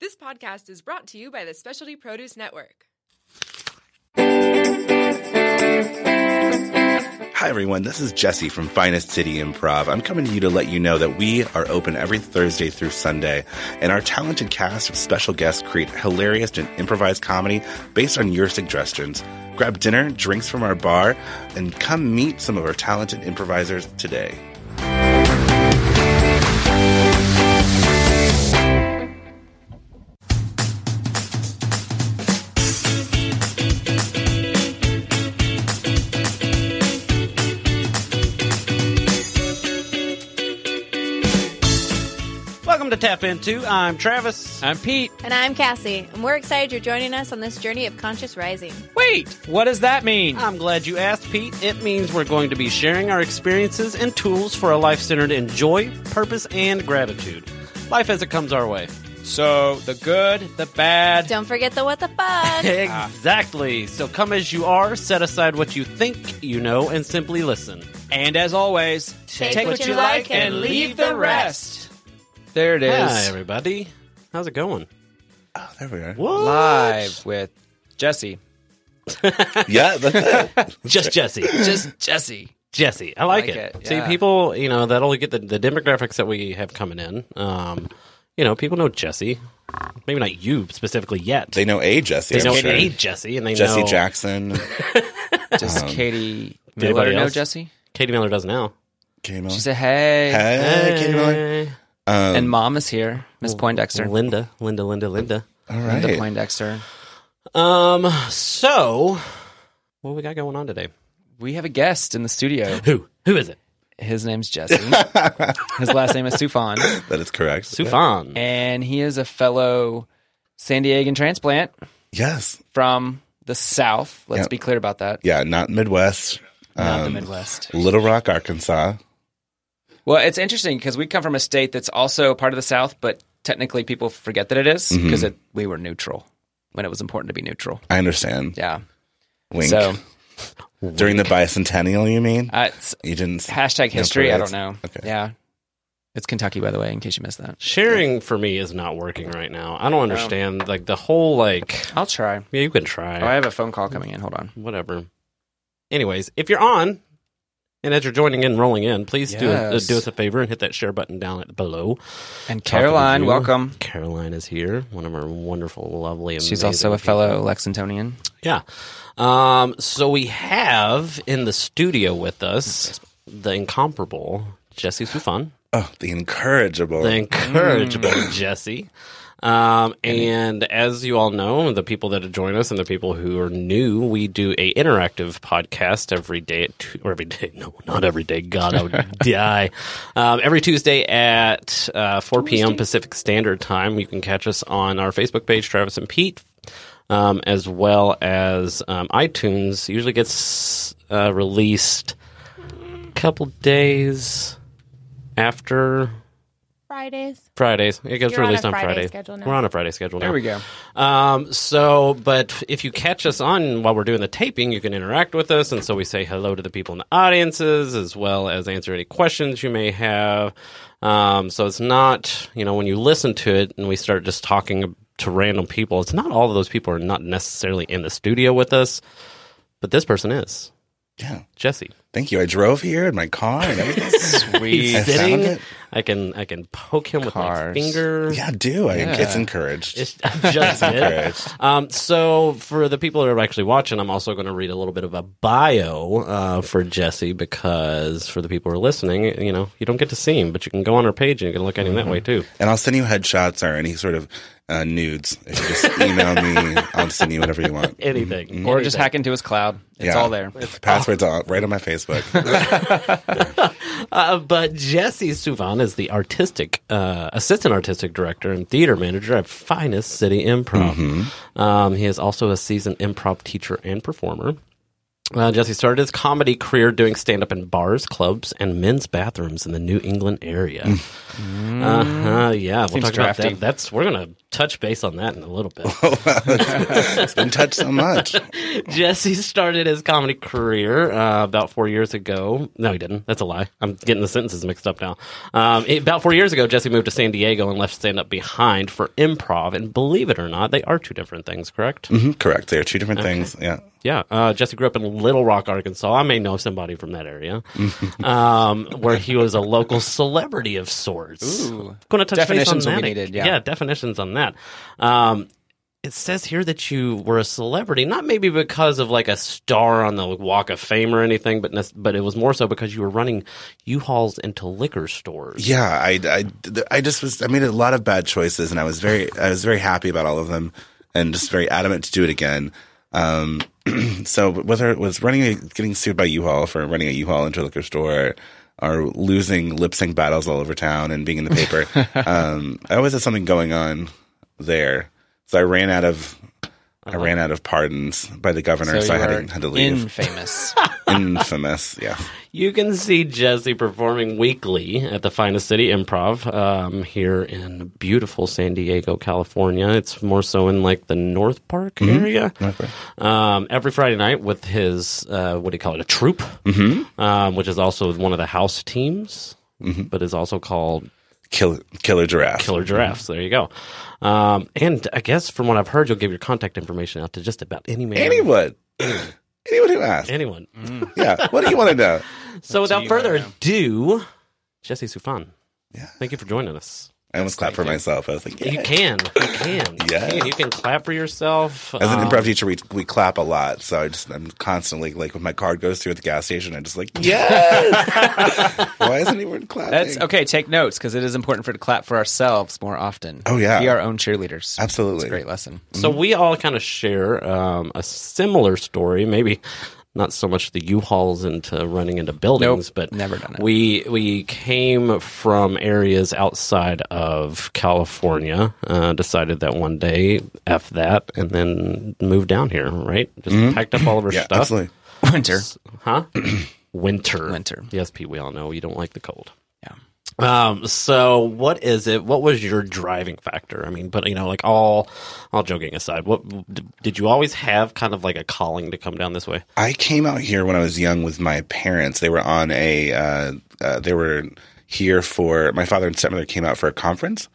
This podcast is brought to you by the Specialty Produce Network. Hi, everyone. This is Jesse from Finest City Improv. I'm coming to you to let you know that we are open every Thursday through Sunday, and our talented cast of special guests create hilarious and improvised comedy based on your suggestions. Grab dinner, drinks from our bar, and come meet some of our talented improvisers today. Tap Into. I'm Travis. I'm Pete. And I'm Cassie, and we're excited you're joining us on this journey of conscious rising. Wait, what does that mean? I'm glad you asked, Pete. It means we're going to be sharing our experiences and tools for a life centered in joy, purpose, and gratitude. Life as it comes our way. So, the good, the bad. Don't forget the what the fuck. Exactly. So come as you are, set aside what you think you know, and simply listen. And as always, Take what you like and leave the rest. There it is. Hi, everybody. How's it going? Oh, there we are. What? Live with Jesse. Yeah, that's it. Just Jesse. Just Jesse. Jesse. I like, Like it. it, See, people, you know, that'll get the, the demographics that we have coming in. Um, you know, people know Jesse. Maybe not you specifically yet. They know a Jesse. They I'm know sure. a Jesse, and they Jesse know Jackson. Does Um, Katie anybody Miller know? Jesse? Katie Miller does now. Katie Miller. She said, hey. Hey, Katie Miller. Um, And mom is here, Miss Poindexter. Linda, Linda, Linda, Linda. all Linda. Poindexter. Um, so what we got going on today? We have a guest in the studio. Who? Who is it? His name's Jesse. His last name is Sufan. That is correct. Sufan. And he is a fellow San Diegan transplant Yes. from the South. Let's Yeah. be clear about that. Yeah, not Midwest. Not the Um, Midwest. Little Rock, Arkansas. Well, it's interesting because we come from a state that's also part of the South, but technically people forget that it is Mm-hmm. because we were neutral when it was important to be neutral. I understand. Yeah. Wink. So During the bicentennial, you mean? uh, it's you didn't. hashtag history. I don't know. Okay. Yeah. It's Kentucky, by the way, in case you missed that. Sharing for me is not working right now. I don't understand like the whole like. I'll try. Yeah, you can try. Oh, I have a phone call coming in. Hold on. Whatever. Anyways, if you're on. And as you're joining in, rolling in, please do uh, do us a favor and hit that share button down at below. And Caroline, welcome. Caroline is here, one of our wonderful, lovely, amazing. She's also a people. fellow Lexingtonian. Yeah. Um, so we have in the studio with us the incomparable Jesse Sufan, Oh, the incorrigible. the incorrigible Jesse. Um, and as you all know, the people that have joined us and the people who are new, we do a interactive podcast every day at two, or every day. No, not every day. God, I would die. Um, every Tuesday at uh, 4 p.m. Pacific Standard Time. You can catch us on our Facebook page, Travis and Pete, um, as well as um, iTunes. Usually gets uh, released a couple days after Fridays. Fridays. It gets You're on released a on, Friday Friday. schedule now. We're on a Friday schedule now. There we go. Um, so, but if you catch us on while we're doing the taping, you can interact with us, and so we say hello to the people in the audiences as well as answer any questions you may have. Um, so it's not, you know, when you listen to it and we start just talking to random people, it's not all of those people are not necessarily in the studio with us, but this person is yeah. Jesse. Thank you. I drove here in my car and everything. Sweet. I found it. I can I can poke him with my Cars. finger. Yeah, do. I, Yeah. It's encouraged. It's I just did. encouraged. Um, so for the people that are actually watching, I'm also going to read a little bit of a bio uh, for Jesse because for the people who are listening, you know, you don't get to see him, but you can go on our page and you can look at him that way too. And I'll send you headshots or any sort of uh, nudes. If you just email me, I'll send you whatever you want. Anything, Or just hack into his cloud. It's Yeah. all there. It's Passwords all, right on my Facebook. Uh, but Jesse Suvan is the artistic uh, assistant artistic director and theater manager at Finest City Improv. Um, he is also a seasoned improv teacher and performer. Uh, Jesse started his comedy career doing stand up in bars, clubs, and men's bathrooms in the New England area. Uh-huh, yeah, we'll Seems talk about that. That's we're gonna touch base on that in a little bit. it's been touched so much. Jesse started his comedy career uh, about four years ago. No, he didn't. That's a lie. I'm getting the sentences mixed up now. Um, it- about four years ago, Jesse moved to San Diego and left stand up behind for improv. And believe it or not, they are two different things, correct? Mhm, correct. They are two different things. Yeah. Yeah. Uh, Jesse grew up in Little Rock, Arkansas. I may know somebody from that area, um, where he was a local celebrity of sorts. Ooh. Going to touch Definitions base on will that. be needed, yeah. definitions on that. Um, it says here that you were a celebrity, not maybe because of like a star on the Walk of Fame or anything, but nes- but it was more so because you were running U-Hauls into liquor stores. Yeah, I, I, I just was. I made a lot of bad choices, and I was very, I was very happy about all of them, and just very adamant to do it again. Um, so whether it was running, a, getting sued by U-Haul for running a U-Haul into a liquor store, or losing lip sync battles all over town and being in the paper, um, I always had something going on there. So I ran out of, I ran out of pardons by the governor, so, I had to, had to leave. Infamous. Infamous, yeah. You can see Jesse performing weekly at the Finest City Improv um, here in beautiful San Diego, California. It's more so in like the North Park area. Um, every Friday night with his, uh, what do you call it, a troupe, mm-hmm. um, which is also one of the house teams, but is also called Kill, killer giraffe. Killer Giraffes. There you go. Um, and I guess from what I've heard, you'll give your contact information out to just about any man. Anyone, anyone who asks. Anyone. Yeah. What do you want to know? So without further ado, Jesse Sufan. Yeah. Thank you for joining us. I almost clapped for myself. I was like, You yeah. can. You can. You Yes. can. You can clap for yourself. As an Um, improv teacher, we we clap a lot. So I just I'm constantly like when my card goes through at the gas station, I'm just like, yes. Why isn't anyone clapping? That's okay. Take notes because it is important for to clap for ourselves more often. Oh, yeah. be our own cheerleaders. Absolutely. it's a great lesson. So we all kind of share um, a similar story, maybe not so much the U-Hauls into running into buildings, Nope, but never done it. We we came from areas outside of California. Uh, decided that one day, f that, and then moved down here. Right, just packed up all of our Mm-hmm. Yeah, stuff. absolutely. Winter. Huh? Winter. Winter. Yes, Pete. We all know you don't like the cold. Um, so what is it? What was your driving factor? I mean, but you know, like all, all joking aside, what did you always have kind of like a calling to come down this way? I came out here when I was young with my parents. They were on a, uh, uh, they were here for, my father and stepmother came out for a conference.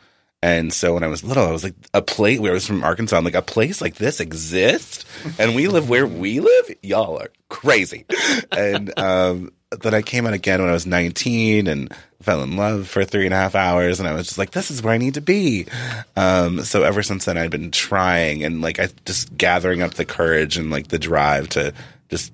And so when I was little, I was like, a place where I was from Arkansas. I'm like, a place like this exists, and we live where we live. Y'all are crazy. And um, then I came out again when I was 19 and fell in love for three and a half hours, and I was just like, this is where I need to be. Um, so ever since then, I'd been trying and like I just gathering up the courage and like the drive to just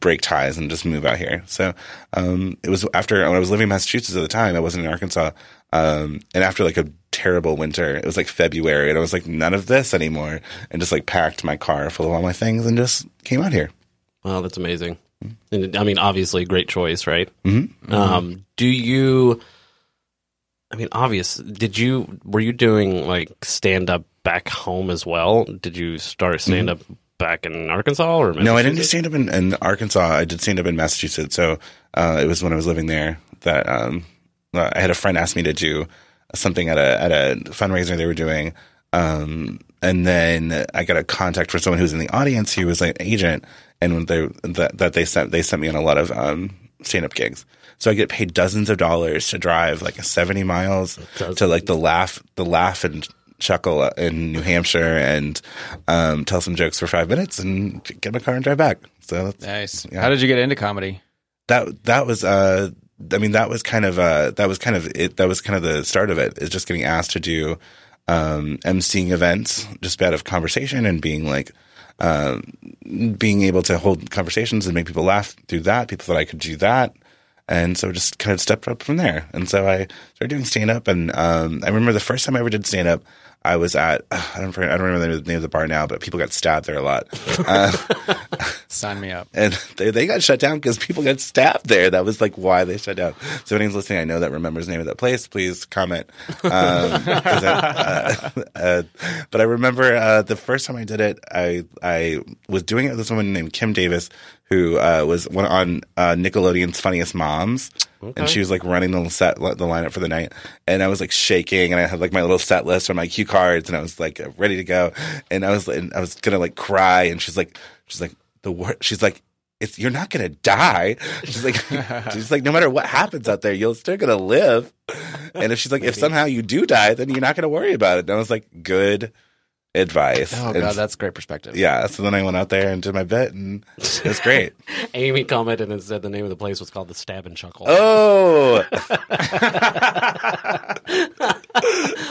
break ties and just move out here. So um, it was after when I was living in Massachusetts at the time. I wasn't in Arkansas, um, and after like a terrible winter, it was like February, and I was like none of this anymore, and just like packed my car full of all my things and just came out here. Wow, that's amazing. And, I mean, obviously, great choice, right? Mm-hmm. Um, do you? I mean, obvious. Did you? Were you doing like stand up back home as well? Did you start stand up back in Arkansas or No, I didn't do stand up in, in Arkansas. I did stand up in Massachusetts. So uh, it was when I was living there that um, uh, I had a friend ask me to do something at a at a fundraiser they were doing, um, and then I got a contact for someone who was in the audience who was like an agent, and when they that, that they sent they sent me on a lot of um, stand up gigs. So I get paid dozens of dollars to drive like 70 miles to like the laugh the laugh and chuckle in New Hampshire and um, tell some jokes for five minutes and get in my car and drive back. So that's, Nice. Yeah. How did you get into comedy? that that was uh I mean that was kind of uh that was kind of it that was kind of the start of it is just getting asked to do um emceeing events just out of conversation and being like um being able to hold conversations and make people laugh through that people thought I could do that. And so just kind of stepped up from there. And so I started doing stand up and um I remember the first time I ever did stand up I was at I don't I don't remember the name of the bar now but people got stabbed there a lot. Uh, Sign me up. and they, they got shut down because people got stabbed there. That was like why they shut down. So anyone's listening, I know that remembers the name of that place. Please comment. Um, I- uh, uh, but I remember uh, the first time I did it, I I was doing it with this woman named Kim Davis, who uh, was one on uh, Nickelodeon's Funniest Moms. And she was like running the set, the lineup for the night, and I was like shaking, and I had like my little set list on my cue cards, and I was like ready to go, and I was, and I was gonna like cry, and she's like, she's like the word, she's like, it's you're not gonna die. She's like, she's like, no matter what happens out there, you're still gonna live. And if she's like, if somehow you do die, then you're not gonna worry about it. And I was like, good advice. Oh And god, that's great perspective. yeah. So then I went out there and did my bit, and it was great. Amy commented and said the name of the place was called the Stab and Chuckle. oh,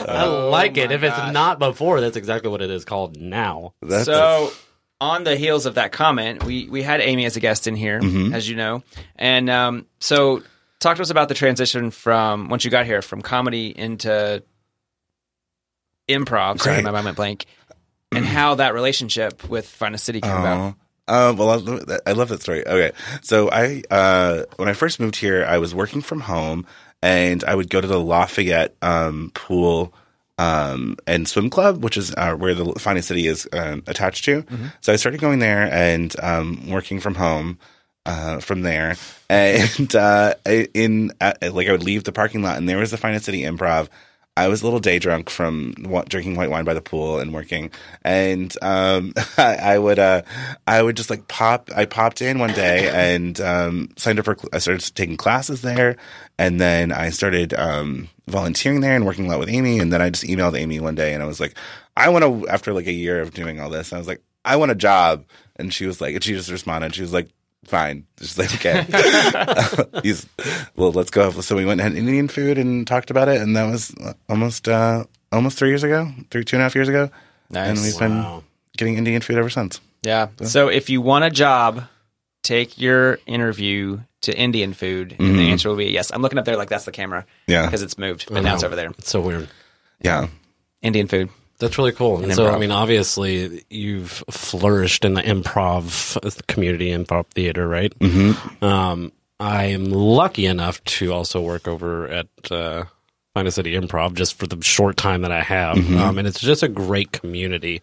I like it. Oh my If it's gosh. not before, that's exactly what it is called now. that's so on the heels of that comment, we we had Amy as a guest in here, Mm-hmm. as you know, and um, so talk to us about the transition from once you got here from comedy into improv. Sorry, Right. my mind went blank, and how that relationship with Finest City came about. Um, well, I, I love that story. Okay, so I uh, when I first moved here, I was working from home, and I would go to the Lafayette um, pool um, and swim club, which is uh, where the Finest City is um, attached to. So I started going there and um, working from home. Uh, from there, and uh, in uh, like I would leave the parking lot, and there was the Finest City Improv. I was a little day drunk from drinking white wine by the pool and working, and um, I, I would uh, I would just like pop. I popped in one day and um, signed up for. I started taking classes there, and then I started um, volunteering there and working a lot with Amy. And then I just emailed Amy one day, and I was like, I want to. After like a year of doing all this, I was like, I want a job, and she was like, and she just responded. She was like. Fine. She's like, okay. He's, well, let's go. So we went and had Indian food and talked about it, and that was almost uh, almost three years ago, three two and a half years ago, Nice. and we've been getting Indian food ever since. Yeah. So if you want a job, take your interview to Indian food, and the answer will be yes. I'm looking up there like that's the camera. Mm-hmm. Yeah. Because it's moved, but now it's over there. It's so weird. Yeah, Indian food. That's really cool. And so, improv. I mean, obviously, you've flourished in the improv community, improv theater, right? Mm-hmm. Um, I'm lucky enough to also work over at uh, Finest City Improv just for the short time that I have. Um, and it's just a great community.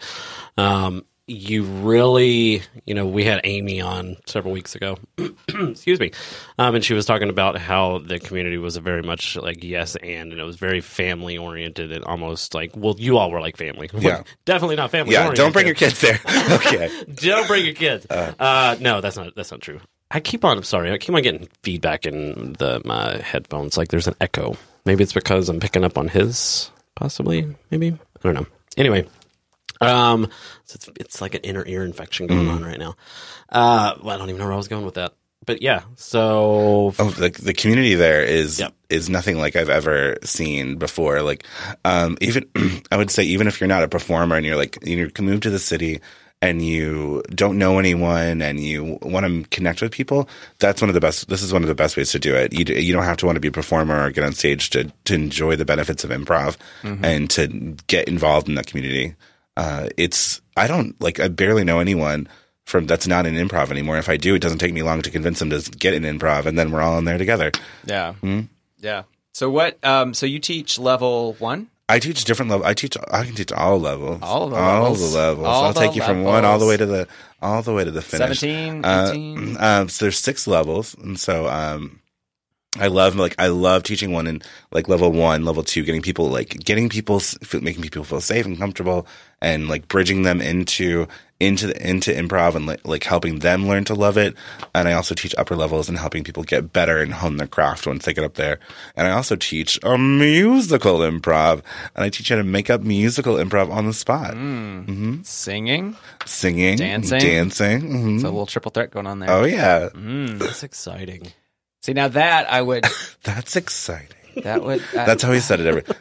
Um, you really, you know, we had Amy on several weeks ago. Excuse me. Um, and she was talking about how the community was a very much like yes and, and it was very family oriented and almost like, well, you all were like family. Yeah. Definitely not family yeah. oriented. Don't bring your kids there. okay. Don't bring your kids. Uh, no, that's not that's not true. I keep on. I'm sorry. I keep on getting feedback in the my headphones. Like there's an echo. Maybe it's because I'm picking up on his. Possibly. Maybe. I don't know. Anyway. Um, so it's, it's like an inner ear infection going on right now. Uh, well, I don't even know where I was going with that. But yeah, so Oh, the the community there is Yep. is nothing like I've ever seen before. Like, um, even I would say, even if you're not a performer and you're like you can move to the city and you don't know anyone and you want to connect with people, that's one of the best. This is one of the best ways to do it. You you don't have to want to be a performer or get on stage to to enjoy the benefits of improv and to get involved in that community. Uh, it's I don't like I barely know anyone from that's not in improv anymore. If I do, it doesn't take me long to convince them to get in improv, and then we're all in there together. Yeah. Hmm? Yeah. So what? Um, so you teach level one? I teach different level. I teach. I can teach all levels. All the all levels. the levels. All I'll the take you from one all the way to the all the way to the finish. 17, Uh, 18? um, so there's six levels, and so um, I love like I love teaching one in like level one, level two, getting people like getting people making people feel safe and comfortable, and like bridging them into into the, into improv and like, like helping them learn to love it. And I also teach upper levels and helping people get better and hone their craft once they get up there. And I also teach a musical improv, and I teach how to make up musical improv on the spot, mm-hmm Singing. singing, Dancing? dancing. mhm. It's a little triple threat going on there. Oh yeah, mm, that's exciting. See now that I would that's exciting. that would uh, That's how he said it. Every.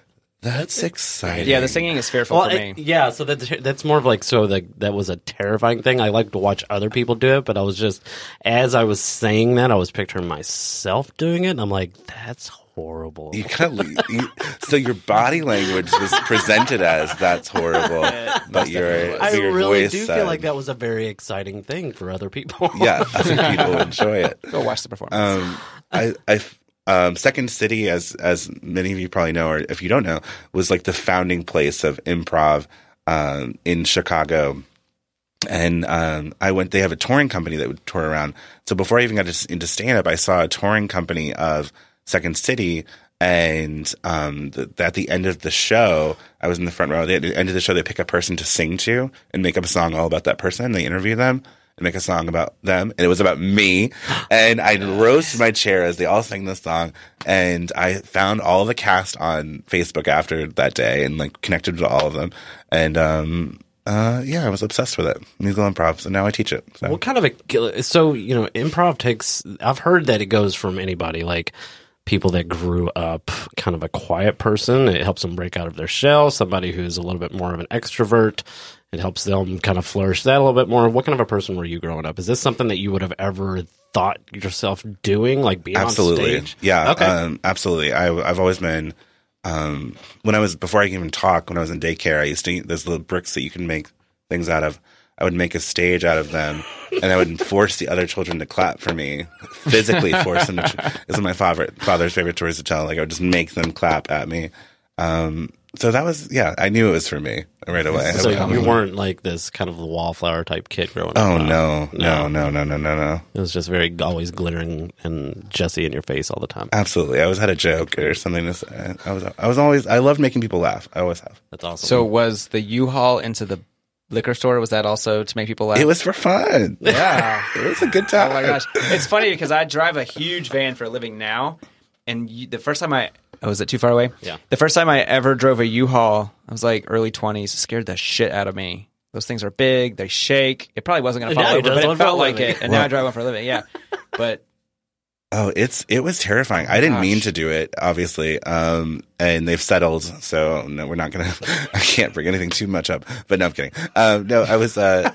That's exciting. yeah. The singing is fearful Well, for it- me. yeah. So that's that's more of like so that that was a terrifying thing. I like to watch other people do it, but I was just as I was saying that, I was picturing myself doing it. And I'm like, that's horrible. You kind of you, so your body language was presented as that's horrible, but your I your really voice do said, feel like that was a very exciting thing for other people. Yeah, I think people enjoy it. Go watch the performance. Um, I, I, um, Second City, as as many of you probably know, or if you don't know, was like the founding place of improv um, in Chicago. And um, I went. They have a touring company that would tour around. So before I even got into stand up, I saw a touring company of Second City. And um, the, at the end of the show, I was in the front row. At the end of the show, they pick a person to sing to and make up a song all about that person. They interview them and make a song about them. And it was about me. And I rose from my chair as they all sang this song. And I found all the cast on Facebook after that day and like connected to all of them. And um, uh, yeah, I was obsessed with it. Musical improv. So now I teach it. So. What kind of a so you know improv takes? I've heard that it goes from anybody like people that grew up kind of a quiet person. It helps them break out of their shell. Somebody who's a little bit more of an extrovert. It helps them kind of flourish that a little bit more. What kind of a person were you growing up? Is this something that you would have ever thought yourself doing, like being absolutely. on stage? Yeah, Okay. um, absolutely. I, I've always been. Um, when I was before I could even talk, when I was in daycare, I used to eat those little bricks that you can make things out of. I would make a stage out of them, and I would force the other children to clap for me. Physically force them. To, this is my father, father's favorite stories to tell. Like I would just make them clap at me. Um, so that was yeah. I knew it was for me right away. so I- you weren't like this kind of wallflower type kid growing oh, up. Oh no, no, no, no, no, no, no. It was just very always glittering and Jesse in your face all the time. Absolutely. I always had a joke or something to say. I was I was always I loved making people laugh. I always have. That's awesome. so was the U-Haul into the liquor store? Was that also to make people laugh? It was for fun. Yeah. It was a good time. Oh my gosh, it's funny because I drive a huge van for a living now, and you, the first time I oh, was it too far away? Yeah. The first time I ever drove a U-Haul, I was like early twenties. Scared the shit out of me. Those things are big. They shake. It probably wasn't going to And fall over, but one it felt like it. And now I drive one for a living. Yeah, but Oh, it's it was terrifying. I didn't mean to do it, obviously. Um, and they've settled, so no, we're not gonna. I can't bring anything too much up. But no, I'm kidding. Um, no, I was uh,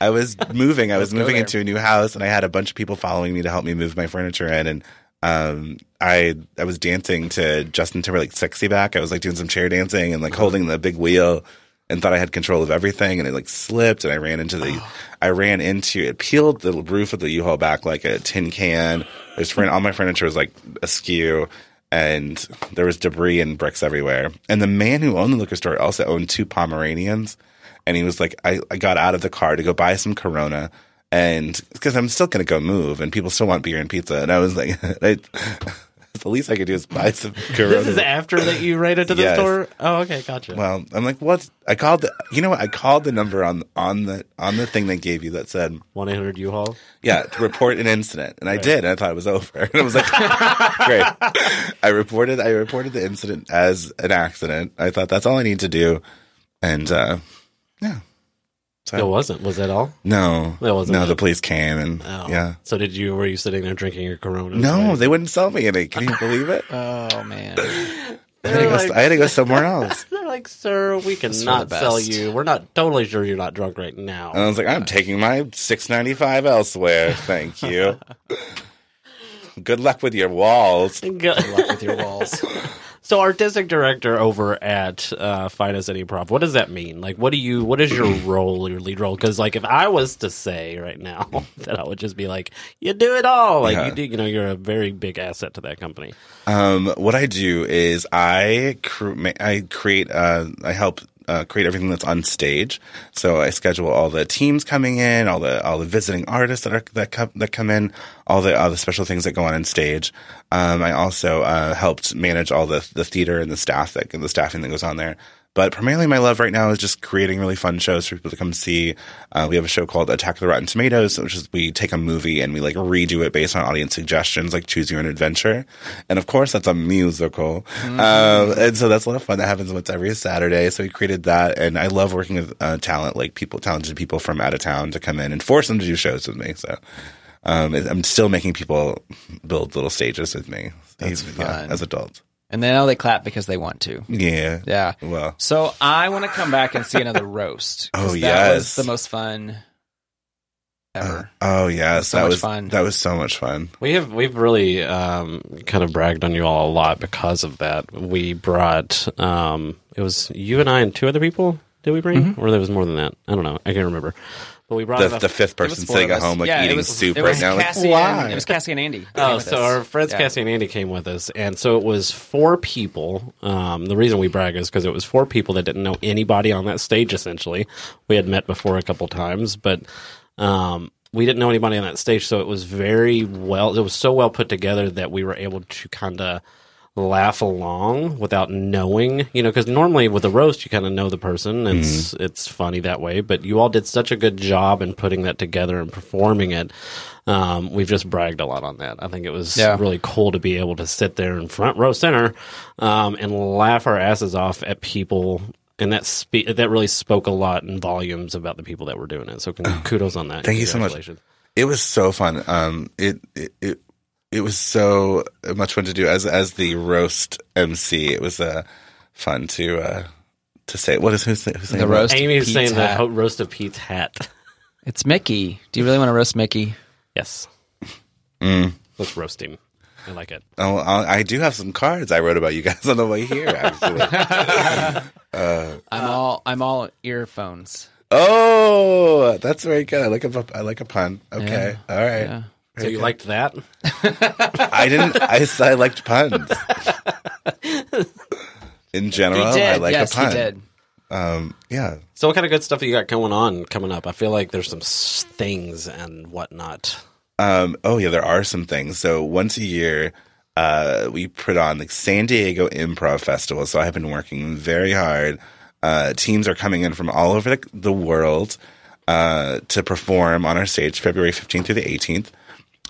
I was moving. I was go moving into a new house, and I had a bunch of people following me to help me move my furniture in, and. Um, I I was dancing to Justin Timberlake's "Sexy Back." I was like doing some chair dancing and like holding the big wheel, and thought I had control of everything, and it like slipped, and I ran into the, I ran into it, peeled the roof of the U-Haul back like a tin can. There's furn- all my furniture was like askew, and there was debris and bricks everywhere. And the man who owned the liquor store also owned two Pomeranians, and he was like, I, I got out of the car to go buy some Corona. And because I'm still going to go move, and people still want beer and pizza, and I was like, I, the least I could do is buy some Corona. this is after that you ran into the Yes. store. Oh, okay, gotcha. Well, I'm like, what? I called the, you know what? I called the number on on the on the thing they gave you that said, One eight hundred U-Haul. yeah, to report an incident, and I did. And I thought it was over, and I was like, great. I reported I reported the incident as an accident. I thought that's all I need to do, and uh, yeah, so It wasn't. Was that all? no, That wasn't no. it. The police came, and Oh. yeah. So did you? Were you sitting there drinking your Corona? No, they wouldn't sell me any. Can you believe it? oh man, I had, to go, I had to go somewhere else. They're like, sir, we cannot sell you. We're not totally sure you're not drunk right now. And I was like, I'm taking my six ninety five elsewhere. Thank you. Good luck with your walls. Good luck with your walls. So, artistic director over at uh, Finest City Improv. What does that mean? Like, what do you? What is your role, your lead role? Because, like, if I was to say right now, that I would just be like, you do it all. Like, Yeah. you do. You know, you're a very big asset to that company. Um, what I do is I I create uh, I help uh, create everything that's on stage. So I schedule all the teams coming in, all the all the visiting artists that are that come that come in, all the all the special things that go on in stage. Um, I also uh, helped manage all the the theater and the staff that and the staffing that goes on there. But primarily, my love right now is just creating really fun shows for people to come see. Uh, we have a show called Attack of the Rotten Tomatoes, which is we take a movie and we like redo it based on audience suggestions, like Choose Your Own Adventure. And of course, that's a musical. Um, and so that's a lot of fun. That happens once every Saturday. So we created that. And I love working with uh, talent, like people, talented people from out of town to come in and force them to do shows with me. So um, I'm still making people build little stages with me. That's Even, yeah, fun. as adults. And then now they clap because they want to. Yeah. Yeah. Well, So I want to come back and see another roast. Oh, that was yes. the most fun. ever. Oh yes, so that much was fun. that was so much fun. We have we've really um, kind of bragged on you all a lot because of that. We brought um, it was you and I and two other people. Did we bring, Mm-hmm. or there was more than that? I don't know. I can't remember. But we brought The, about- the fifth person sitting at home like yeah, eating it was, soup it right now. Cassie why? And, it was Cassie and Andy. Oh, with so us. our friends Yeah. Cassie and Andy came with us, and so it was four people. Um, the reason we brag is because it was four people that didn't know anybody on that stage. Essentially, we had met before a couple times, but um, we didn't know anybody on that stage. So it was very well. It was so well put together that we were able to kind of laugh along without knowing, you know, because normally with a roast you kind of know the person. It's it's funny that way, but you all did such a good job in putting that together and performing it. Um, we've just bragged a lot on that. I think it was Yeah. really cool to be able to sit there in front row center um, and laugh our asses off at people. And that spe- that really spoke a lot in volumes about the people that were doing it. So kudos on that. Thank you so much. It was so fun. Um, it, it it it was so much fun to do as as the roast MC. It was uh, fun to uh, to say. What is who's, who's saying The roast. Amy is saying the hat. ho- roast of Pete's hat. It's Mickey. Do you really want to roast Mickey? Yes. Mm. Let's roast him. I like it. Oh, I I do have some cards I wrote about you guys on the way here. Actually, I'm all I'm all earphones. oh, that's very good. I like a I like a pun. Okay, all right. Yeah. So you liked that? I didn't. I I liked puns. In general, he did. I like yes, a pun. he did. Um, yeah. So what kind of good stuff you got going on coming up? I feel like there's some s- things and whatnot. Um, oh yeah, there are some things. So once a year, uh, we put on the San Diego Improv Festival. So I've been working very hard. Uh, teams are coming in from all over the, the world uh, to perform on our stage February 15th through the 18th.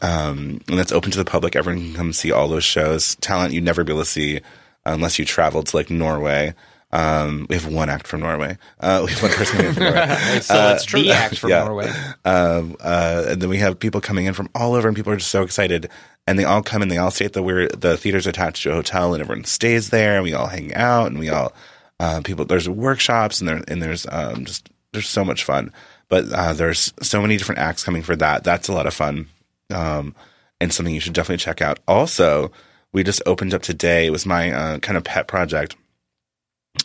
Um, and that's open to the public. Everyone can come see all those shows. Talent you'd never be able to see unless you traveled to like Norway. Um, we have one act from Norway. Uh, we have one person coming from Norway. So that's true. The act from yeah. Norway. Um, uh, and then we have people coming in from all over, and people are just so excited. And they all come and they all stay at the where the theater's attached to a hotel, and everyone stays there, and we all hang out, and we all uh, people. There's workshops, and there and there's um, just there's so much fun. But uh, there's so many different acts coming for that. That's a lot of fun, um, and something you should definitely check out. Also, we just opened up today. It was my uh, kind of pet project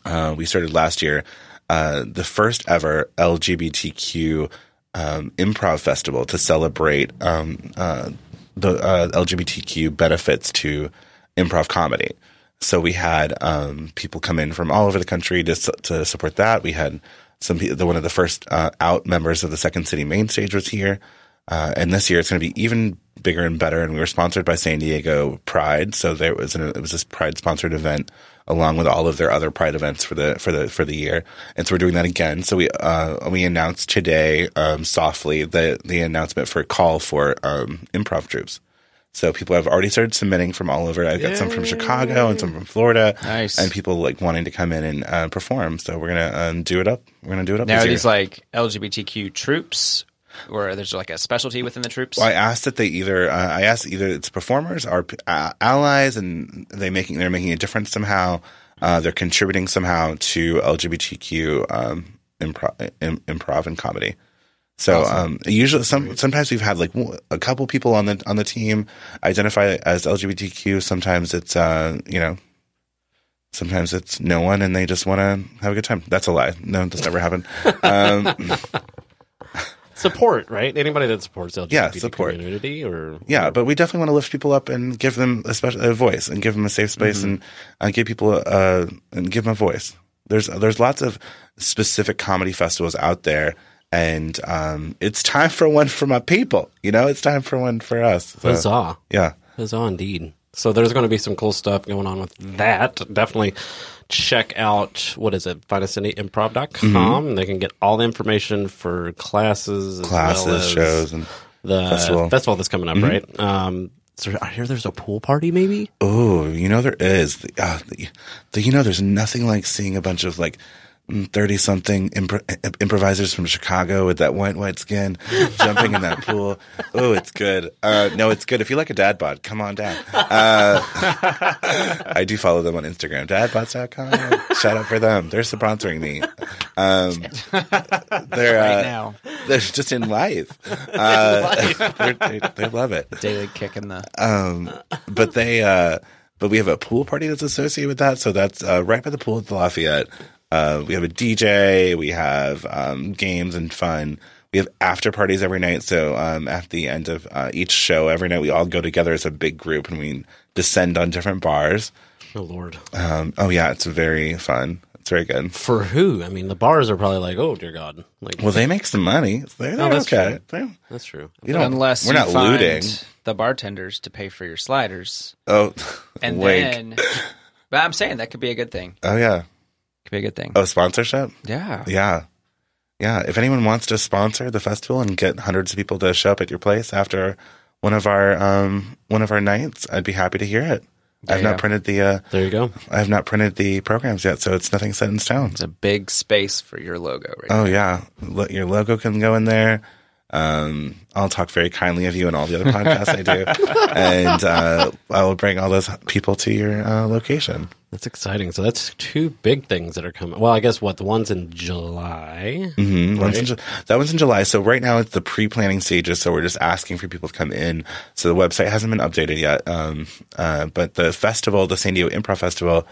uh, we started last year, uh, the first ever LGBTQ um, improv festival to celebrate um, uh, the uh, LGBTQ benefits to improv comedy. So we had um, people come in from all over the country to to support that. We had some the one of the first uh, out members of the Second City Main Stage was here, uh, and this year it's going to be even bigger and better. And we were sponsored by San Diego Pride, so there was an, it was this Pride sponsored event along with all of their other Pride events for the for the for the year. And so we're doing that again. So we uh, we announced today um, softly the the announcement for a call for um, improv troupes. So people have already started submitting from all over. I've got some from Chicago and some from Florida. Nice. And people like wanting to come in and uh, perform. So we're gonna um, do it up. We're gonna do it up. Now are these like LGBTQ troupes, or there's like a specialty within the troupes? Well, I asked that they either. Uh, I asked either it's performers or uh, allies, and they making they're making a difference somehow. Uh, they're contributing somehow to LGBTQ um, improv, im, improv and comedy. So um, usually, some sometimes we've had like a couple people on the on the team identify as LGBTQ. Sometimes it's uh, you know, sometimes it's no one, and they just want to have a good time. That's a lie. No, that's never happened. Um, Support, right? Anybody that supports LGBT Yeah, support. community or Yeah, but we definitely want to lift people up and give them a special a voice and give them a safe space and uh, give people a, uh, and give them a voice. There's there's lots of specific comedy festivals out there, and um, it's time for one for my people. You know, it's time for one for us. So, huzzah. yeah, Huzzah indeed. So there's going to be some cool stuff going on with that. Definitely check out, what is it, finestcityimprov.com. They can get all the information for classes, as classes, well shows, and the festival. festival, that's coming up, right? Um, so I hear there's a pool party, maybe. oh, you know there is. Uh, the, the, you know, there's nothing like seeing a bunch of like thirty something impro- improvisers from Chicago with that white white skin jumping in that pool. Oh, it's good. Uh, no, it's good. If you like a dad bod, come on down. Uh, I do follow them on Instagram, dadbods.com. Shout out for them. They're sponsoring me. Um, they're Right uh, now, they're just in life. Uh, they're- they, they love it. daily kick in the. Um, but they, uh, but we have a pool party that's associated with that. So that's uh, right by the pool at the Lafayette. Uh, we have a DJ. We have um, games and fun. We have after parties every night. So um, at the end of uh, each show, every night we all go together as a big group and we descend on different bars. Oh Lord. Um, oh yeah, it's very fun. It's very good. For who? I mean, the bars are probably like, oh dear God. Like, Well, they make some money. They're, they're that's okay. true. They're- that's true. you don't, Unless we're you not find looting. the bartenders to pay for your sliders, Oh, and wink. then. But I'm saying that could be a good thing. oh yeah. Could be a good thing. Oh, sponsorship. Yeah. Yeah. Yeah. If anyone wants to sponsor the festival and get hundreds of people to show up at your place after one of our um one of our nights, I'd be happy to hear it. I've Yeah. not printed the uh There you go. I have not printed the programs yet, so it's nothing set in stone. It's a big space for your logo, right? Oh yeah. Lo- Your logo can go in there. Um, I'll talk very kindly of you and all the other podcasts I do, and uh, I will bring all those people to your uh, location. That's exciting. So that's two big things that are coming. Well, I guess what the one's in July. Mm, one's in Ju- that one's in July. So right now it's the pre-planning stages. So we're just asking for people to come in. So the website hasn't been updated yet. Um, uh, but the festival, the San Diego Improv Festival,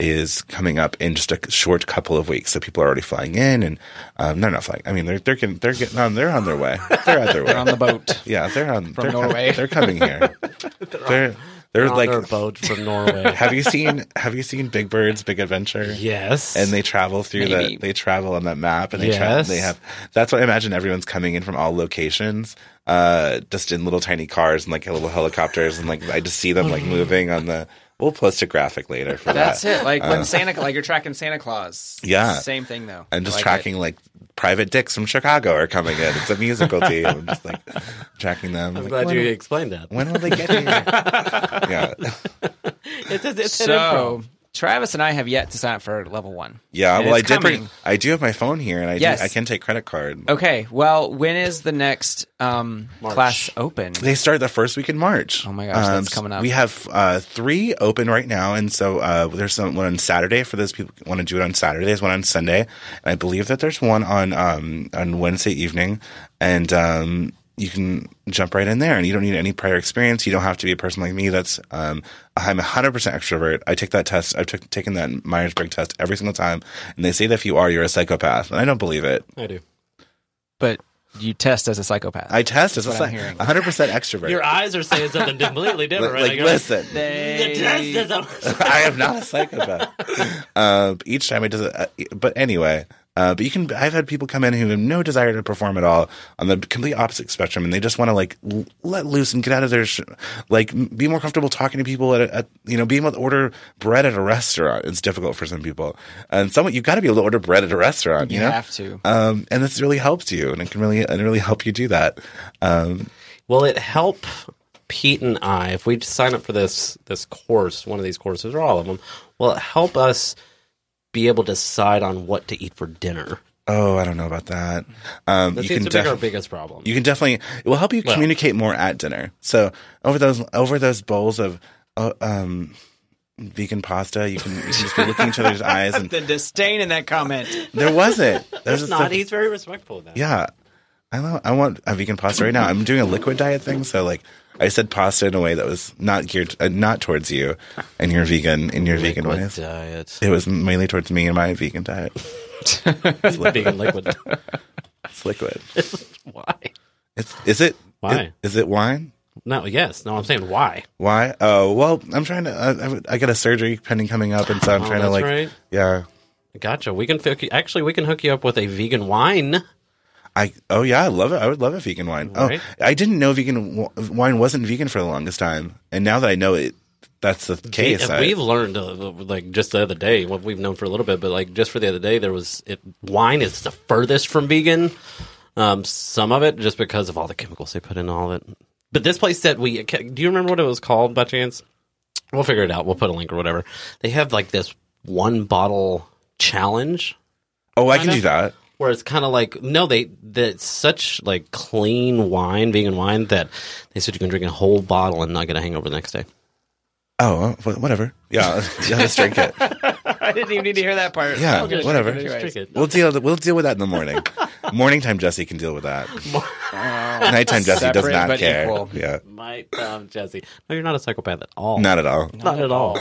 is coming up in just a short couple of weeks. So people are already flying in, and um, they're not flying. I mean, they're they're getting, they're getting on. They're on their way. They're on their way. They're on the boat. yeah, they're on From they're, Norway. They're coming here. they're they're On like. their boat from Norway. Have you seen Have you seen Big Bird's Big Adventure? yes. and they travel through Maybe. the they travel on that map and they Yes. they have that's what I imagine everyone's coming in from all locations uh just in little tiny cars and like little helicopters and like I just see them like moving on the we'll post a graphic later for That's that That's it. Like when uh, Santa, like you're tracking Santa Claus. Yeah. Same thing though. I'm just like tracking like private dicks from Chicago are coming in it's a musical team I'm just like tracking them I'm like, glad when, you explained that. when will they get here yeah It's, it's, it. it's an improv. So Travis and I have yet to sign up for level one. yeah And well I did bring. I do have my phone here and I Yes. do, I can take credit card Okay. Well, when is the next um, March. class open? They start the first week in March. Oh my gosh, that's coming up. We have uh, three open right now, and so uh, there's some, one on Saturday for those people who want to do it on Saturday. There's one on Sunday, and I believe that there's one on um, on Wednesday evening, and um, you can jump right in there, and you don't need any prior experience. You don't have to be a person like me. That's um, I'm 100% extrovert. I take that test. I've took taken that Myers Briggs test every single time, and they say that if you are, you're a psychopath, and I don't believe it. I do. But you test as a psychopath. I test as a That's what I'm psy- hearing. 100% extrovert. Your eyes are saying something completely different. like, right? You're listen. The test is a- I am not a psychopath. uh, each time it does it, uh, but anyway. Uh, but you can. I've had people come in who have no desire to perform at all on the complete opposite spectrum, and they just want to like l- let loose and get out of their sh- like be more comfortable talking to people at, a, at you know being able to order bread at a restaurant. It's difficult for some people, and some you've got to be able to order bread at a restaurant. You, You know? have to. Um, and this really helps you, and it can really and really help you do that. Um, Will it help Pete and I if we sign up for this this course, one of these courses or all of them? Will it help us be able to decide on what to eat for dinner? oh, I don't know about that. Um, That you seems can to be our biggest problem. You can definitely. It will help you Well- communicate more at dinner. So over those over those bowls of uh, um, vegan pasta, you can, you can just be looking each other's eyes, and the disdain in that comment. there wasn't. There's not. stuff- He's very respectful of that. yeah. I know. I want a vegan pasta right now. I'm doing a liquid diet thing, so like I said pasta in a way that was not geared, uh, not towards you and your vegan in your vegan Liquid ways. diet. It was mainly towards me and my vegan diet. Vegan liquid. It's liquid. why? It's is it? Why? Is it wine? No. Yes. No. I'm saying why. Why? Oh well, I'm trying to. Uh, I, I got a surgery pending coming up, and so I'm Oh, trying to that's like, right. yeah. Gotcha. We can hook you, actually we can hook you up with a vegan wine. I oh yeah, I love it. I would love a vegan wine. Right. Oh, I didn't know vegan w- wine wasn't vegan for the longest time, and now that I know it, that's the case. I- we've learned uh, like just the other day what we've known for a little bit, but like just for the other day, there was it, wine is the furthest from vegan. Um, some of it just because of all the chemicals they put in all of it. But this place that we do you remember what it was called by chance? We'll figure it out. We'll put a link or whatever. They have like this one bottle challenge. Oh, I can Kinda. do that. Where it's kind of like no, they that's such like clean wine, vegan wine that they said you can drink a whole bottle and not get a hangover the next day. Oh, wh- whatever. Yeah, yeah, let's drink it. I didn't even need to hear that part. Yeah, I'll just whatever. drink it Just drink it. We'll deal. We'll deal with that in the morning. Morning time, Jesse can deal with that. Nighttime, Jesse does Separate not but care. equal. Yeah, My um, Jesse, no, you're not a psychopath at all. not at all. Not at all.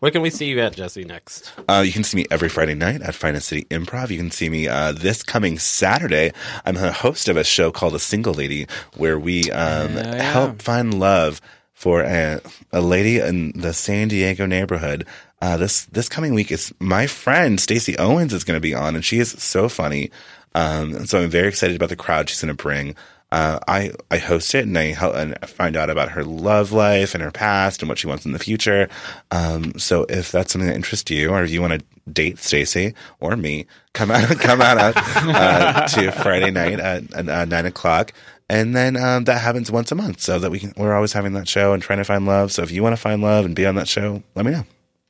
Where can we see you at, Jesse? Next. Uh, you can see me every Friday night at Finest City Improv. You can see me uh, this coming Saturday. I'm a host of a show called A Single Lady, where we um, help find love for a, a lady in the San Diego neighborhood. Uh, this this coming week is my friend Stacey Owens is going to be on, and she is so funny. Um, and so I'm very excited about the crowd she's going to bring. Uh, I I host it and I help and find out about her love life and her past and what she wants in the future. Um, so if that's something that interests you, or if you want to date Stacy or me, come out come out uh, to Friday night at, at uh, nine o'clock. And then um, that happens once a month, so that we can. We're always having that show and trying to find love. So if you want to find love and be on that show, let me know.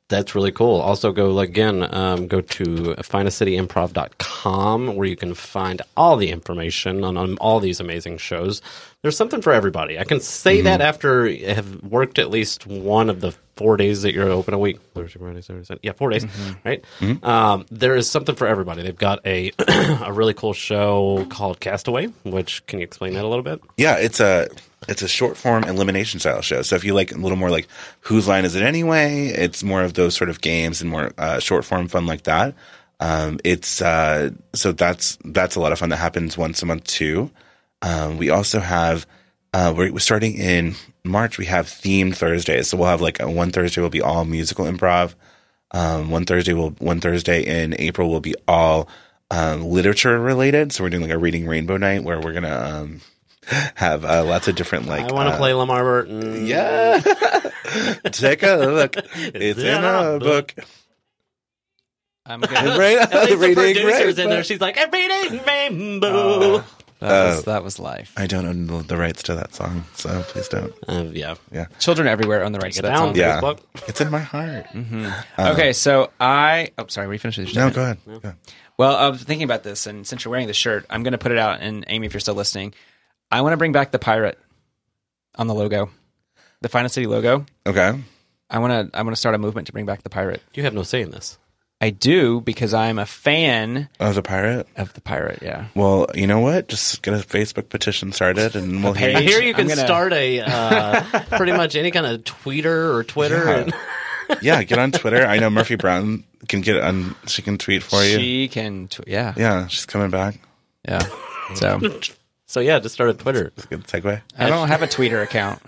That's really cool. Also, go again, um, go to finestcityimprov.com where you can find all the information on, on all these amazing shows. There's something for everybody. I can say that after I have worked at least one of the four days that you're open a week. Thursday, Friday, Saturday, Sunday. Yeah, four days, right? Um, there is something for everybody. They've got a, a really cool show called Castaway, which can you explain that a little bit? Yeah, it's a it's a short form elimination style show. So if you like a little more like whose line is it anyway, it's more of those sort of games and more uh, short form fun like that. Um, it's uh, so that's that's a lot of fun that happens once a month too. Um, we also have uh, we're, we're starting in March. We have themed Thursdays, so we'll have like a, one Thursday will be all musical improv. Um, one Thursday will one Thursday in April will be all um, literature related. So we're doing like a reading rainbow night where we're gonna um, have uh, lots of different like I want to uh, play LeVar Burton. yeah. Take a look. It's in a book. I'm good. Right, At least the reading producer's in rainbow. there. She's like, I'm reading rainbow. That was, uh, that was life. I don't own the- the rights to that song, so please don't. Uh, yeah. Yeah, Children everywhere on the rights to that down. song. yeah. Facebook. It's in my heart. Mm-hmm. Uh, okay, so I. Oh, sorry. We finished with your No, go ahead. Go ahead. Well, I was thinking about this, and since you're wearing the shirt, I'm going to put it out. And Amy, if you're still listening, I want to bring back the pirate on the logo, the Finest City logo. Okay. I want to. I want to start a movement to bring back the pirate. You have no say in this. I do because I'm a fan Oh, the pirate. of the pirate. Yeah. Well, you know what? Just get a Facebook petition started, and we'll hear. I hear you can gonna- start a uh, pretty much any kind of tweeter or Twitter. Yeah. And, yeah, get on Twitter. I know Murphy Brown can get on. She can tweet for you. She can. Tw- yeah. yeah, she's coming back. Yeah. So so yeah, just start a Twitter. Good segue. I don't have a Tweeter account.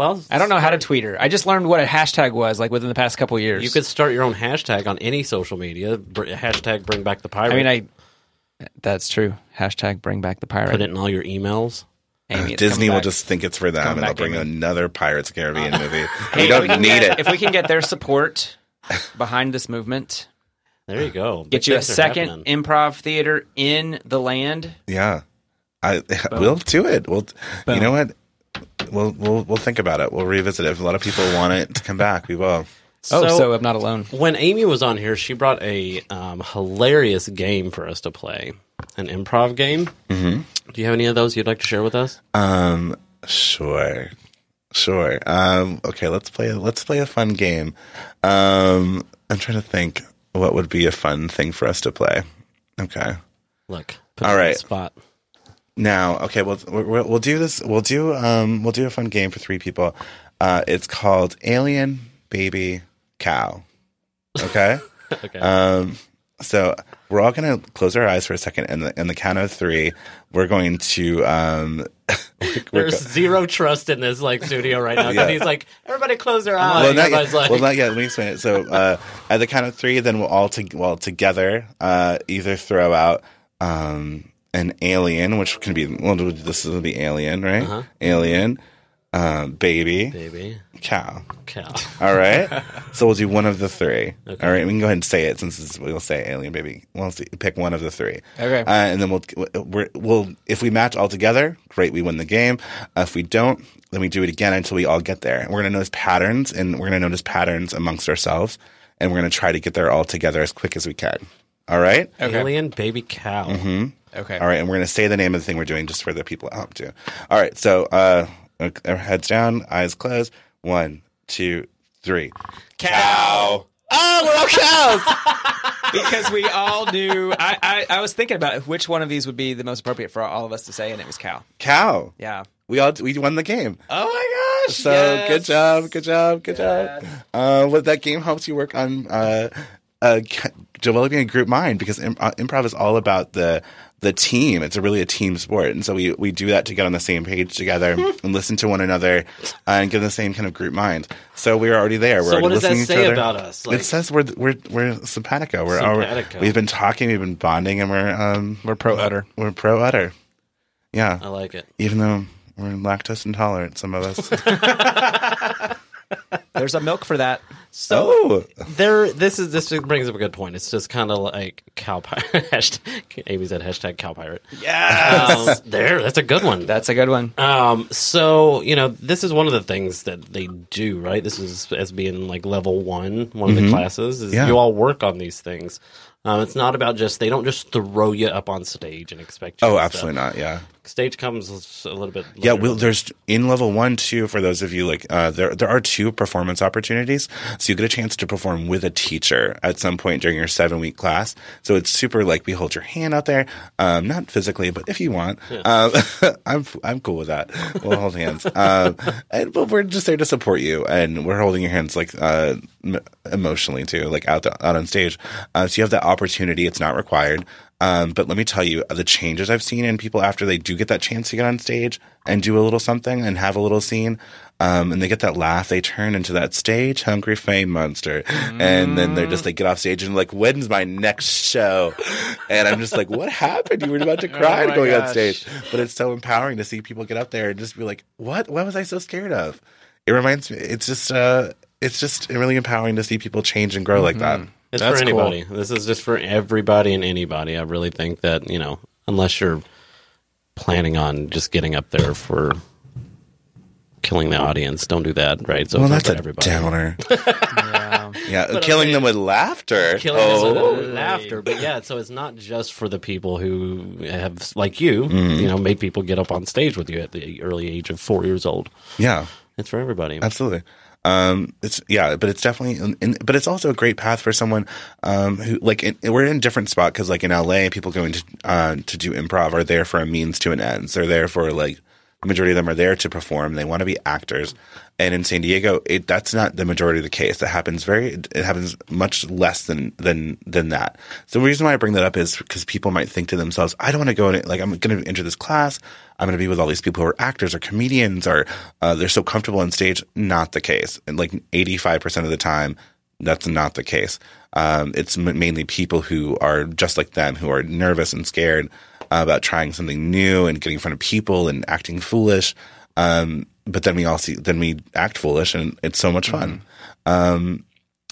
Well, I don't know how to tweet her. I just learned what a hashtag was like within the past couple years. You could start your own hashtag on any social media. Br- hashtag Bring Back the Pirate. I mean, I. That's true. Hashtag bring back the pirate. put it in all your emails. Amy, it's Disney will back. just think it's for them, coming and they'll bring Amy. another Pirates of Caribbean uh, movie. Hey, we if don't can need get- it. If we can get their support behind this movement, There you go. get Big you a second happening. improv theater in the land. Yeah, I we'll do it. We'll, you know what? We'll we'll we'll think about it. We'll revisit it. If a lot of people want it to come back, we will. Oh, So- so I'm not alone. When Amy was on here, she brought a um, hilarious game for us to play, an improv game. Mm-hmm. Do you have any of those you'd like to share with us? Um, sure, sure. Um, okay, let's play. Let's play a fun game. Um, I'm trying to think what would be a fun thing for us to play. Okay. Look, put All on the spot. Now, okay, we'll we'll, we'll do this. We'll do um we'll do a fun game for three people. Uh, it's called Alien Baby Cow. Okay. Okay. Um, so we're all gonna close our eyes for a second, and the, in the count of three, we're going to um. we're There's go- zero trust in this like studio right now Yeah. he's like, everybody close their eyes. well, not yet. like, well, not yet. Let me explain it. So, uh, at the count of three, then we'll all to, well together uh, either throw out um, an alien, which can be well, this is the alien, right? Uh-huh. Alien, um, baby, baby, cow. cow. All right. so we'll do one of the three. All right. We can go ahead and say it since we'll say alien baby. We'll see, pick one of the three. Okay. Uh, and then we'll we're, we'll if we match all together, great, we win the game. Uh, if we don't, then we do it again until we all get there. We're gonna notice patterns, and we're gonna notice patterns amongst ourselves, and we're gonna try to get there all together as quick as we can. All right. Alien baby cow. Okay. All right, and we're going to say the name of the thing we're doing just for the people at home too. All right, so uh, heads down, eyes closed. One, two, three. Cow. Oh, we're all cows. because we all knew. I, I, I was thinking about which one of these would be the most appropriate for all of us to say, and it was cow. cow. Yeah. We all we won the game. Oh my gosh! So good job, good job, good job. Uh, what that game helps you work on uh, uh, developing a group mind because uh, improv is all about the the team. It's a really a team sport, and so we we do that to get on the same page together and listen to one another uh, and get the same kind of group mind. So we're already there. We're So already what does that listening to say each other. about us? Like- it says we're we're we're simpatico. We're al- Simpatico. we've been talking, we've been bonding, and we're um We're pro utter. we're pro utter. Yeah, I like it. even though we're lactose intolerant, some of us. There's a milk for that. oh, There, this is this brings up a good point. It's just kind of like cow pirate. hashtag, Amy said hashtag cow pirate. Yeah, Um, there, that's a good one. That's a good one. Um, so you know, this is one of the things that they do, right? This is as being like level one, one of the classes. Is Yeah. you all work on these things. Um, it's not about just they don't just throw you up on stage and expect. you Oh, to absolutely stuff. not. Yeah. Stage comes a little bit. Yeah, well, there's in level one too. For those of you like, uh, there there are two performance opportunities, so you get a chance to perform with a teacher at some point during your seven week class. So it's super like we hold your hand out there, um, not physically, but if you want, um, I'm I'm cool with that. We'll hold hands, um, and but we're just there to support you, and we're holding your hands like uh, m- emotionally too, like out the, out on stage. Uh, so you have that opportunity. It's not required. Um, but let me tell you, the changes I've seen in people after they do get that chance to get on stage and do a little something and have a little scene, um, and they get that laugh, they turn into that stage hungry fame monster. And then they're just, they get off stage and like, when's my next show? And I'm just like, what happened? You were about to cry my going on stage. But it's so empowering to see people get up there and just be like, what? What was I so scared of? It reminds me, it's just, uh, it's just really empowering to see people change and grow like that. It's That's for cool. anybody. This is just for everybody and anybody. I really think that you know, unless you're planning on just getting up there for killing the audience, don't do that. Right? So Well, that's a everybody. downer. Yeah. Yeah, killing them with laughter. Killing us with oh, laughter, but yeah. So it's not just for the people who have, like you, Mm-hmm. you know, made people get up on stage with you at the early age of four years old. yeah, It's for everybody. absolutely. Um, it's yeah, but it's definitely, in, but it's also a great path for someone um, who like in, we're in a different spot because like in LA, people going to uh, to do improv are there for a means to an end. So they're there for like the majority of them are there to perform. They want to be actors. And in San Diego, it, that's not the majority of the case. That happens very. It happens much less than than than that. So the reason why I bring that up is because people might think to themselves, "I don't want to go in. Like I'm going to enter this class. I'm going to be with all these people who are actors or comedians or uh, they're so comfortable on stage." Not the case. And like 85 percent of the time, that's not the case. Um, it's m- mainly people who are just like them, who are nervous and scared uh, about trying something new and getting in front of people and acting foolish. Um, but then we all see, then we act foolish, and it's so much fun. Um,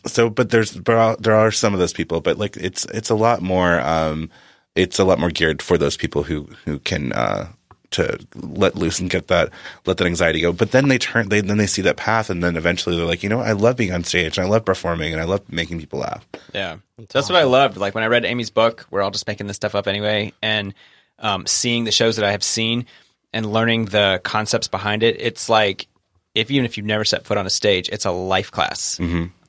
so, but there's there are, there are some of those people, but like it's it's a lot more um, it's a lot more geared for those people who who can uh, to let loose and get that let that anxiety go. But then they turn they then they see that path, and then eventually they're like, you know, I love being on stage, and I love performing, and I love making people laugh. Yeah, that's what I loved. Like when I read Amy's book, we're all just making this stuff up anyway, and um, seeing the shows that I have seen and learning the concepts behind it. It's like if even if you've never set foot on a stage, it's a life class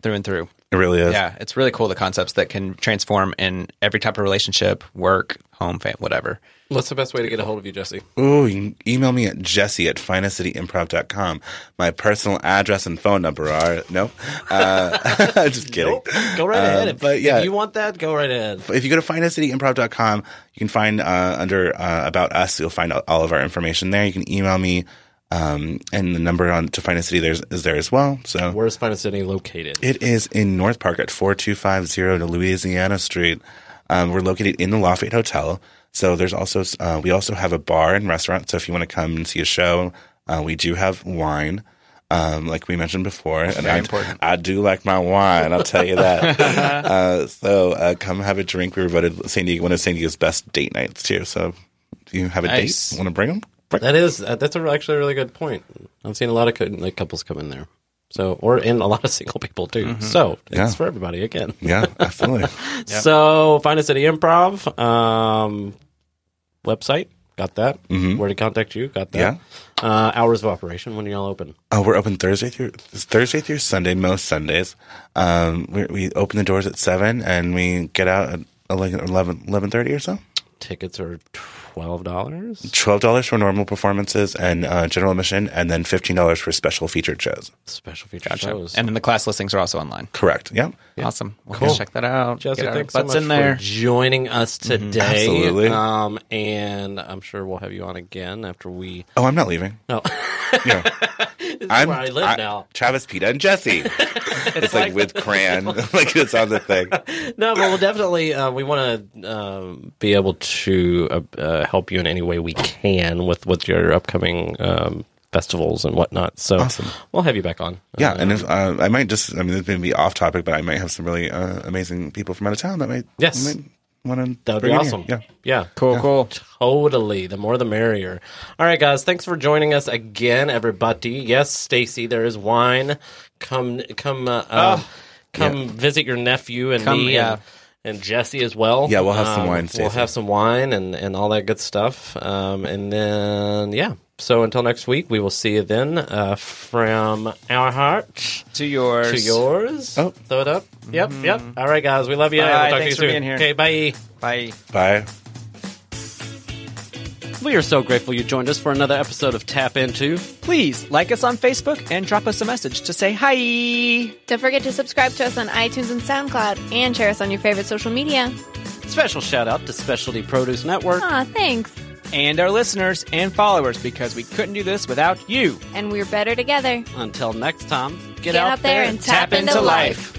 through and through. It really is. Yeah, it's really cool the concepts that can transform in every type of relationship, work, home, fam, whatever. What's the best way to get a hold of you, Jesse? Ooh, you can email me at jesse at finestcityimprov.com. My personal address and phone number are, no, uh, just kidding. Go right Um, ahead. If, but yeah. if you want that, go right ahead. if you go to finestcityimprov.com, you can find uh, under uh, about us, you'll find all- all of our information there. You can email me, um, and the number on to Finest City there's is there as well. So Where's Finest City located? it is in North Park at four two five zero to Louisiana Street. Um, we're located in the Lafayette Hotel. So there's also uh, we also have a bar and restaurant. So if you want to come and see a show, uh, we do have wine. Um, like we mentioned before, and I, I do like my wine. I'll tell you that. uh, so uh, come have a drink. We were voted San Diego one of San Diego's best date nights too. So if you have a Nice. date, want to bring them? That is uh, that's a, actually a really good point. I've seen a lot of co- like couples come in there. So, or and a lot of single people too. So it's Yeah. for everybody again. Yeah, absolutely. So find us at the Improv um, website. Got that. Where to contact you? Got that. Uh, hours of operation. When are y'all open? Oh, we're open Thursday through Thursday through Sunday, most Sundays. Um, we, we open the doors at seven and we get out at 11, 11.30 or so. Tickets are twelve dollars. Twelve dollars for normal performances and uh, general admission, and then fifteen dollars for special featured shows. Special feature shows. And then the class listings are also online. Correct. Yep. Awesome. We'll Cool. check that out. Jesse, Get our thanks so butts much in there. for joining us today. Absolutely. Um, and I'm sure we'll have you on again after we. Oh, I'm not leaving. No, Yeah. I'm where I live now. Travis, Peta, and Jesse. it's, like, with crayon, like it's on the thing. no, but we'll definitely. Uh, we want to um, be able to uh, uh, help you in any way we can with with your upcoming um, festivals and whatnot. So Awesome. we'll have you back on. Yeah, and if uh, I might just, I mean, this may be off topic, but I might have some really uh, amazing people from out of town that might, Yes. might want to. That would be awesome. Yeah. Yeah. Cool, cool. Totally. The more the merrier. All right, guys. Thanks for joining us again, everybody. Yes, Stacy, there is wine. Come, come, uh, uh, come visit your nephew and Come, me yeah. and, and Jesse as well. Um, Yeah, we'll have some wine, We'll have some wine and, and all that good stuff. Um, and then, yeah. So until next week, we will see you then uh, from our heart To yours. to yours. Oh. Throw it up. Yep, yep. All right, guys. We love you. Bye. We'll talk Thanks to you for soon. being here. Okay, bye. Bye. Bye. We are so grateful you joined us for another episode of Tap Into. Please like us on Facebook and drop us a message to say hi. Don't forget to subscribe to us on iTunes and SoundCloud and share us on your favorite social media. Special shout out to Specialty Produce Network. Aw, thanks. And our listeners and followers because we couldn't do this without you. And we're better together. Until next time, get, Get out there and tap into life.